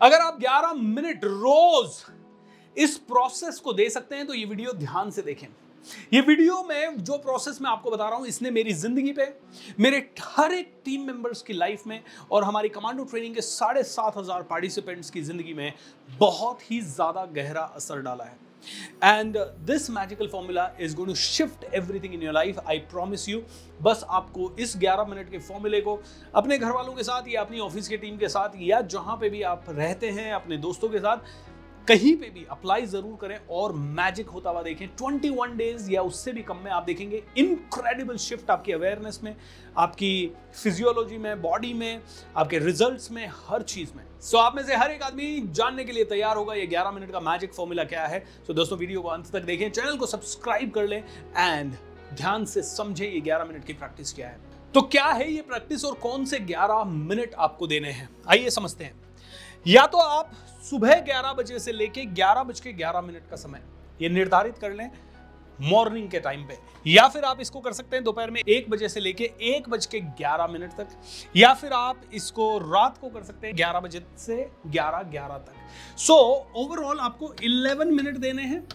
अगर आप 11 मिनट रोज इस प्रोसेस को दे सकते हैं तो ये वीडियो ध्यान से देखें। ये वीडियो में जो प्रोसेस मैं आपको बता रहा हूँ, इसने मेरी ज़िंदगी पे, मेरे हर एक टीम मेंबर्स की लाइफ में और हमारी कमांडो ट्रेनिंग के साढ़े सात हज़ार पार्टिसिपेंट्स की ज़िंदगी में बहुत ही ज़्यादा गहरा असर डाला है। And this magical formula is going to shift everything in your life I promise you बस आपको इस 11 मिनट के फॉर्मूले को अपने घर वालों के साथ या अपनी ऑफ़िस की टीम के साथ या जहाँ पे भी आप रहते हैं, अपने दोस्तों के साथ कहीं पे भी अप्लाई ज़रूर करें और मैजिक होता हुआ देखें। 21 डेज़ या उससे भी कम में आप देखेंगे। इनक्रेडिबल शिफ्ट आपकी अवेयरनेस में आपकी फिजियोलॉजी में बॉडी में आपके रिजल्ट्स में हर चीज़ में। सो so, आप में से हर एक आदमी जानने के लिए तैयार होगा ये 11 मिनट का मैजिक फॉर्मूला क्या है। सो so, दोस्तों वीडियो को अंत तक देखें चैनल को सब्सक्राइब कर लें एंड ध्यान से समझे ये 11 मिनट की प्रैक्टिस क्या है। तो क्या है ये प्रैक्टिस और कौन से 11 मिनट आपको देने हैं? आइए समझते हैं। या तो आप सुबह 11 बजे से लेके 11 बज के 11 मिनट का समय ये निर्धारित कर लें मॉर्निंग के टाइम पे। या फिर आप इसको कर सकते हैं दोपहर में एक बजे से लेके एक बज के ग्यारह मिनट तक। या फिर आप इसको रात को कर सकते हैं ग्यारह बजे से ग्यारह ग्यारह तक। सो so, ओवरऑल आपको 11 मिनट देने हैं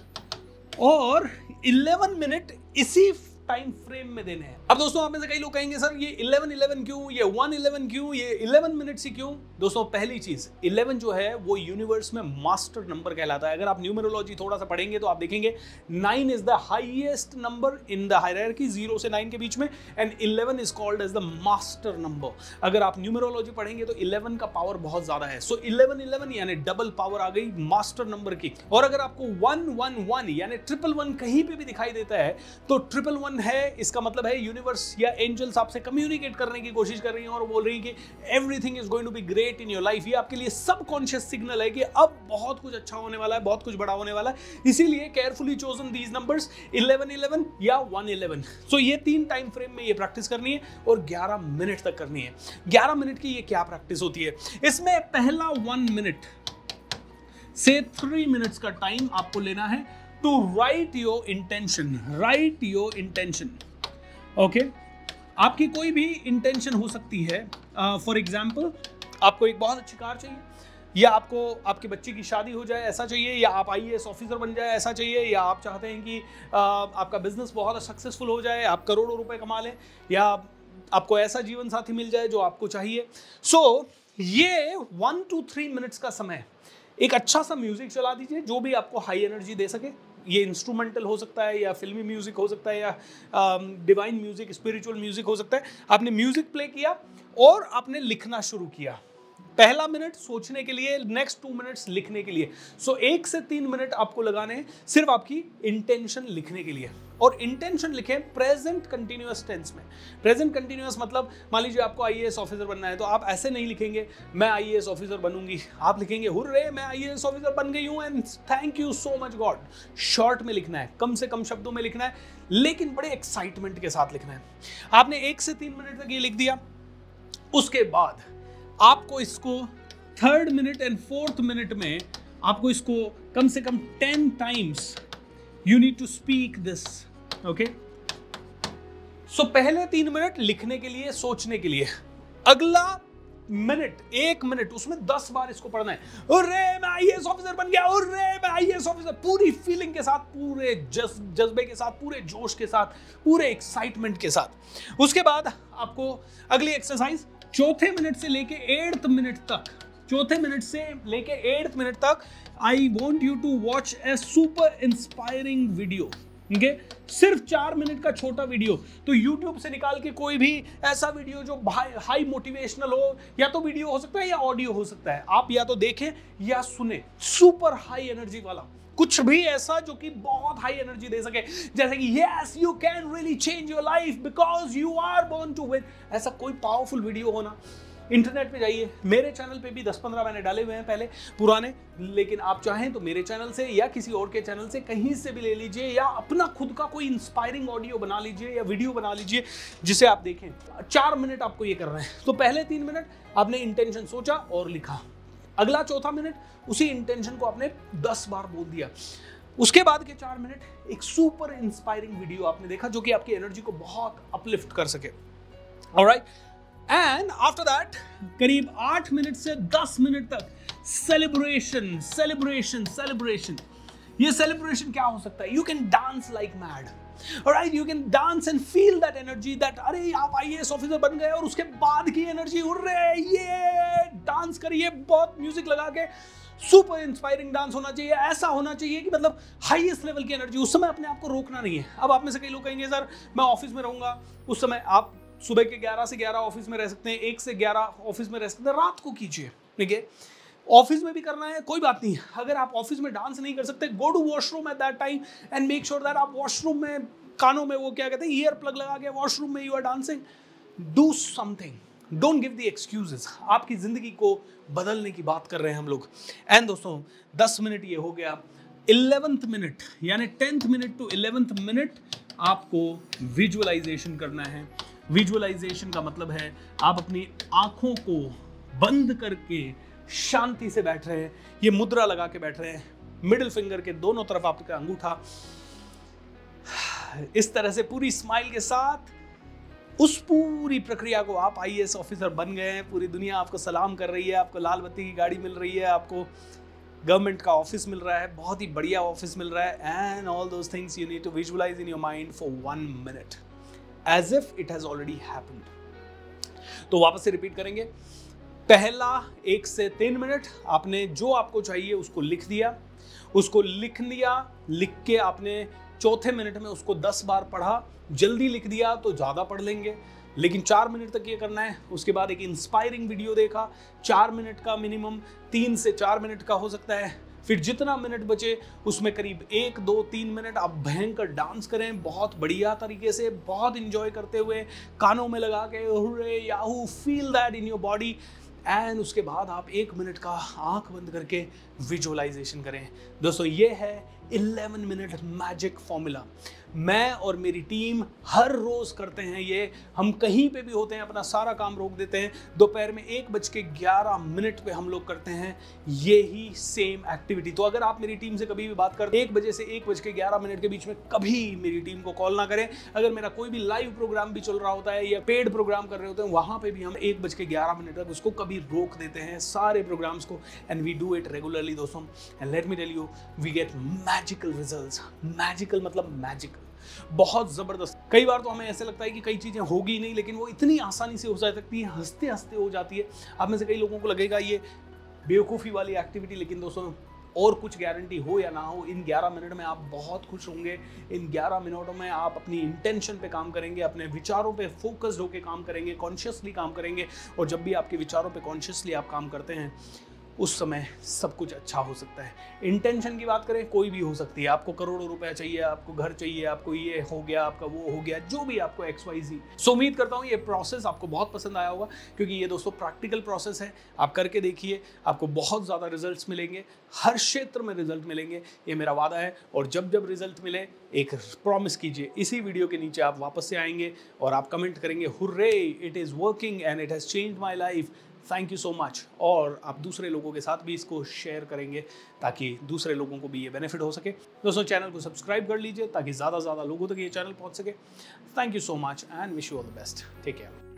और 11 मिनट इसी टाइम फ्रेम में देने हैं। अब दोस्तों, आप में से कई लोग कहेंगे, सर, ये 11 11 क्यों? ये 1 11 क्यों? ये 11 मिनट से क्यों? दोस्तों, पहली चीज़ 11 जो है, वो यूनिवर्स में मास्टर नंबर कहलाता है। अगर आप न्यूमरोलॉजी थोड़ा सा पढ़ेंगे तो आप देखेंगे 9 is the highest number in the hierarchy 0 से 9 के बीच में and 11 is called as the master number अगर आप न्यूमरोलॉजी पढ़ेंगे तो 11 का पावर बहुत ज़्यादा है। सो 11 11 यानी डबल पावर आ गई मास्टर नंबर की। और अगर आपको 1 1 1 यानी ट्रिपल वन कहीं पे भी दिखाई देता है तो ट्रिपल वन है, इसका मतलब है यूनिवर्स या एंजल्स आपसे कम्युनिकेट करने की कोशिश कर रही हैं और बोल रही हैं कि everything is going to be great in your life ये आपके लिए सबकॉन्शियस सिग्नल है कि अब बहुत कुछ अच्छा होने वाला है, बहुत कुछ बड़ा होने वाला है। इसीलिए केयरफुली चोजन दीज नंबर्स 11 11 या 1 11 सो ये तीन टाइम फ्रेम में ये प्रैक्टिस करनी है और 11 मिनट तक करनी है। 11 मिनट की ये क्या प्रैक्टिस होती है? इसमें पहला वन मिनट से थ्री मिनट्स का टाइम आपको लेना है। To write your intention write your intention okay आपकी कोई भी इंटेंशन हो सकती है फॉर uh, एग्ज़ाम्पल आपको एक बहुत अच्छी कार चाहिए या आपको आपके बच्चे की शादी हो जाए ऐसा चाहिए या आप आई ऑफिसर बन जाए ऐसा चाहिए या आप चाहते हैं कि आ, आपका बिज़नेस बहुत सक्सेसफुल हो जाए आप करोड़ों रुपए कमा लें या आपको ऐसा जीवन साथी मिल जाए जो आपको चाहिए। सो so, ये वन टू थ्री मिनट्स का समय एक अच्छा सा म्यूज़िक चला दीजिए जो भी आपको हाई एनर्जी दे सके। ये इंस्ट्रूमेंटल हो सकता है या फिल्मी म्यूज़िक हो सकता है या डिवाइन म्यूज़िक स्पिरिचुअल म्यूज़िक हो सकता है। आपने म्यूज़िक प्ले किया और आपने लिखना शुरू किया। पहला मिनट सोचने के लिए नेक्स्ट टू मिनट्स लिखने के लिए। सो so, एक से तीन मिनट आपको लगाने हैं सिर्फ़ आपकी इंटेंशन लिखने के लिए। और इंटेंशन लिखें प्रेजेंट कंटिन्यूस टेंस में। प्रेजेंट कंटिन्यूस मतलब मान लीजिए आपको आईएएस ऑफिसर बनना है तो आप ऐसे नहीं लिखेंगे मैं आईएएस ऑफिसर बनूँगी। आप लिखेंगे हुर्रे मैं आईएएस ऑफिसर बन गई हूँ and thank you so much God short में लिखना है कम से कम शब्दों में लिखना है लेकिन बड़े एक्साइटमेंट के साथ लिखना है। आपने एक से तीन मिनट तक ये लिख दिया उसके बाद आपको इसको third minute and fourth minute में आपको इसको कम से कम ten times you need to speak this okay so पहले तीन मिनट लिखने के लिए, सोचने के लिए। अगला मिनट एक मिनट उसमें दस बार इसको पढ़ना है। अरे मैं आईएएस ऑफिसर बन गया अरे मैं आईएएस ऑफिसर पूरी फीलिंग के साथ, पूरे जज्बे के साथ, पूरे जोश के साथ, पूरे एक्साइटमेंट के साथ। उसके बाद आपको अगली एक्सरसाइज चौथे मिनट से लेके एट्थ मिनट तक, चौथे मिनट से लेके एट्थ मिनट तक I want you to watch a super inspiring video ठीक है सिर्फ़ चार मिनट का छोटा वीडियो तो YouTube से निकाल के कोई भी ऐसा वीडियो जो हाई मोटिवेशनल हो, या तो वीडियो हो सकता है या ऑडियो हो सकता है। आप या तो देखें या सुने सुपर हाई एनर्जी वाला। कुछ भी ऐसा जो कि बहुत हाई एनर्जी दे सके। जैसे कि yes you can really change your life because you are born to win ऐसा कोई पावरफुल वीडियो होना इंटरनेट पे जाइए। मेरे चैनल पे भी 10-15 मैंने डाले हुए हैं पहले, पुराने। लेकिन आप चाहें तो मेरे चैनल से या किसी और के चैनल से कहीं से भी ले लीजिए या अपना खुद का कोई इंस्पायरिंग ऑडियो बना लीजिए या वीडियो बना लीजिए, जिसे आप देखें। चार मिनट आपको ये करना है। तो पहले तीन मिनट आपने इंटेंशन सोचा और लिखा। अगला चौथा मिनट, उसी इंटेंशन को आपने दस बार बोल दिया। उसके बाद के चार मिनट, एक सुपर इंस्पायरिंग वीडियो आपने देखा, जो कि आपकी एनर्जी को बहुत अपलिफ्ट कर सके। राइट एंड आफ्टर दैट करीब आठ मिनट से दस मिनट तक सेलिब्रेशन सेलिब्रेशन सेलिब्रेशन ये सेलिब्रेशन क्या हो सकता है? You can dance like mad right you can dance and feel that energy that अरे आप आईएएस ऑफिसर बन गए और उसके बाद की एनर्जी उड़ रहे ये डांस करिए, बहुत म्यूज़िक लगा के। सुपर इंस्पायरिंग डांस होना चाहिए, ऐसा होना चाहिए कि मतलब हाईएस्ट लेवल की एनर्जी उस समय अपने आप को रोकना नहीं है। अब आप में से कई लोग कहेंगे, सर, मैं ऑफ़िस में रहूँगा। उस समय आप सुबह के 11 से 11 ऑफ़िस में रह सकते हैं, एक से 11 ऑफ़िस में रह सकते हैं। रात को कीजिए, ठीक है? ऑफ़िस में भी करना है, कोई बात नहीं। अगर आप ऑफ़िस में डांस नहीं कर सकते go to washroom at that time and make sure that आप वॉशरूम में, कानों में वो क्या कहते हैं ईयर प्लग लगा के वॉशरूम में you are dancing do something don't give the excuses आपकी ज़िंदगी को बदलने की बात कर रहे हैं हम लोग। एंड दोस्तों, दस मिनट ये हो गया। इलेवेंथ मिनट, यानी tenth minute to eleventh minute आपको विजुअलाइजेशन करना है। विजुअलाइजेशन का मतलब है, आप अपनी आँखों को बंद करके शांति से बैठ रहे हैं, ये मुद्रा लगा के बैठ रहे हैं। मिडिल फिंगर के दोनों तरफ़ आपका अंगूठा। इस तरह से पूरी स्माइल के साथ उस पूरी प्रक्रिया को आप आई ऑफिसर बन गए हैं। पूरी दुनिया आपको सलाम कर रही है, आपको लाल बत्ती की गाड़ी मिल रही है, आपको गवर्नमेंट का ऑफ़िस मिल रहा है, बहुत ही बढ़िया ऑफ़िस मिल रहा है। And all those things you need to visualise in your mind for one minute as if it has already happened तो वापस से रिपीट करेंगे। पहला एक से तीन मिनट आपने जो आपको चाहिए उसको लिख दिया। उसको लिख दिया, लिख के आपने चौथे मिनट में उसको दस बार पढ़ा। जल्दी लिख दिया तो ज़्यादा पढ़ लेंगे। लेकिन चार मिनट तक ये करना है। उसके बाद एक इंस्पायरिंग वीडियो देखा। चार मिनट का मिनिमम तीन से चार मिनट का हो सकता है। फिर जितना मिनट बचे, उसमें करीब एक, दो, तीन मिनट आप भयंकर डांस करें। बहुत बढ़िया तरीके से, बहुत इंजॉय करते हुए कानों में लगा के yahoo feel that in your body and उसके बाद आप एक मिनट का आँख बंद करके विजुअलाइजेशन करें। दोस्तों, ये है 11 मिनट मैजिक फॉर्मूला मैं और मेरी टीम हर रोज करते हैं ये। हम कहीं पे भी होते हैं, अपना सारा काम रोक देते हैं। दोपहर में एक बज के ग्यारह मिनट पे हम लोग करते हैं ये ही सेम एक्टिविटी तो अगर आप मेरी टीम से कभी भी बात करते एक बजे से एक बज के ग्यारह मिनट के बीच में कभी मेरी टीम को कॉल ना करें। अगर मेरा कोई भी लाइव प्रोग्राम भी चल रहा होता है या पेड प्रोग्राम कर रहे होते हैं, वहाँ पर भी हम एक बज के ग्यारह मिनट तक उसको कभी रोक देते हैं सारे प्रोग्राम्स को। And we do it regularly दोस्तों। And let me tell you we get magical result magical मतलब मैजिकल बहुत ज़बरदस्त। कई बार तो हमें ऐसे लगता है कि कई चीज़ें होगी नहीं, लेकिन वो इतनी आसानी से हो जा सकती है हँसते हँसते हो जाती है। आप में से कई लोगों को लगेगा ये बेवकूफ़ी वाली एक्टिविटी लेकिन दोस्तों, और कुछ गारंटी हो या ना हो, इन 11 मिनट में आप बहुत खुश होंगे। इन 11 मिनटों में आप अपनी इंटेंशन पे काम करेंगे, अपने विचारों पे फोकस्ड होकर काम करेंगे कॉन्शियसली काम करेंगे। और जब भी आपके विचारों पे कॉन्शियसली आप काम करते हैं उस समय सब कुछ अच्छा हो सकता है। इंटेंशन की बात करें, कोई भी हो सकती है। आपको करोड़ों रुपया चाहिए, आपको घर चाहिए, आपको ये हो गया, आपका वो हो गया, जो भी आपको एक्स वाई जी सो उम्मीद करता हूँ ये प्रोसेस आपको बहुत पसंद आया होगा, क्योंकि ये दोस्तों प्रैक्टिकल प्रोसेस है। आप करके देखिए, आपको बहुत ज़्यादा रिज़ल्ट मिलेंगे। हर क्षेत्र में रिज़ल्ट मिलेंगे, ये मेरा वादा है। और जब जब रिज़ल्ट मिले एक प्रॉमिस कीजिए, इसी वीडियो के नीचे आप वापस से आएँगे और आप कमेंट करेंगे, hurray it is working and it has change my life thank you so much और आप दूसरे लोगों के साथ भी इसको शेयर करेंगे ताकि दूसरे लोगों को भी ये बेनिफिट हो सके। दोस्तों चैनल को सब्सक्राइब कर लीजिए ताकि ज़्यादा से ज़्यादा लोगों तक ये चैनल पहुँच सके। Thank you so much and wish you all the best ठीक है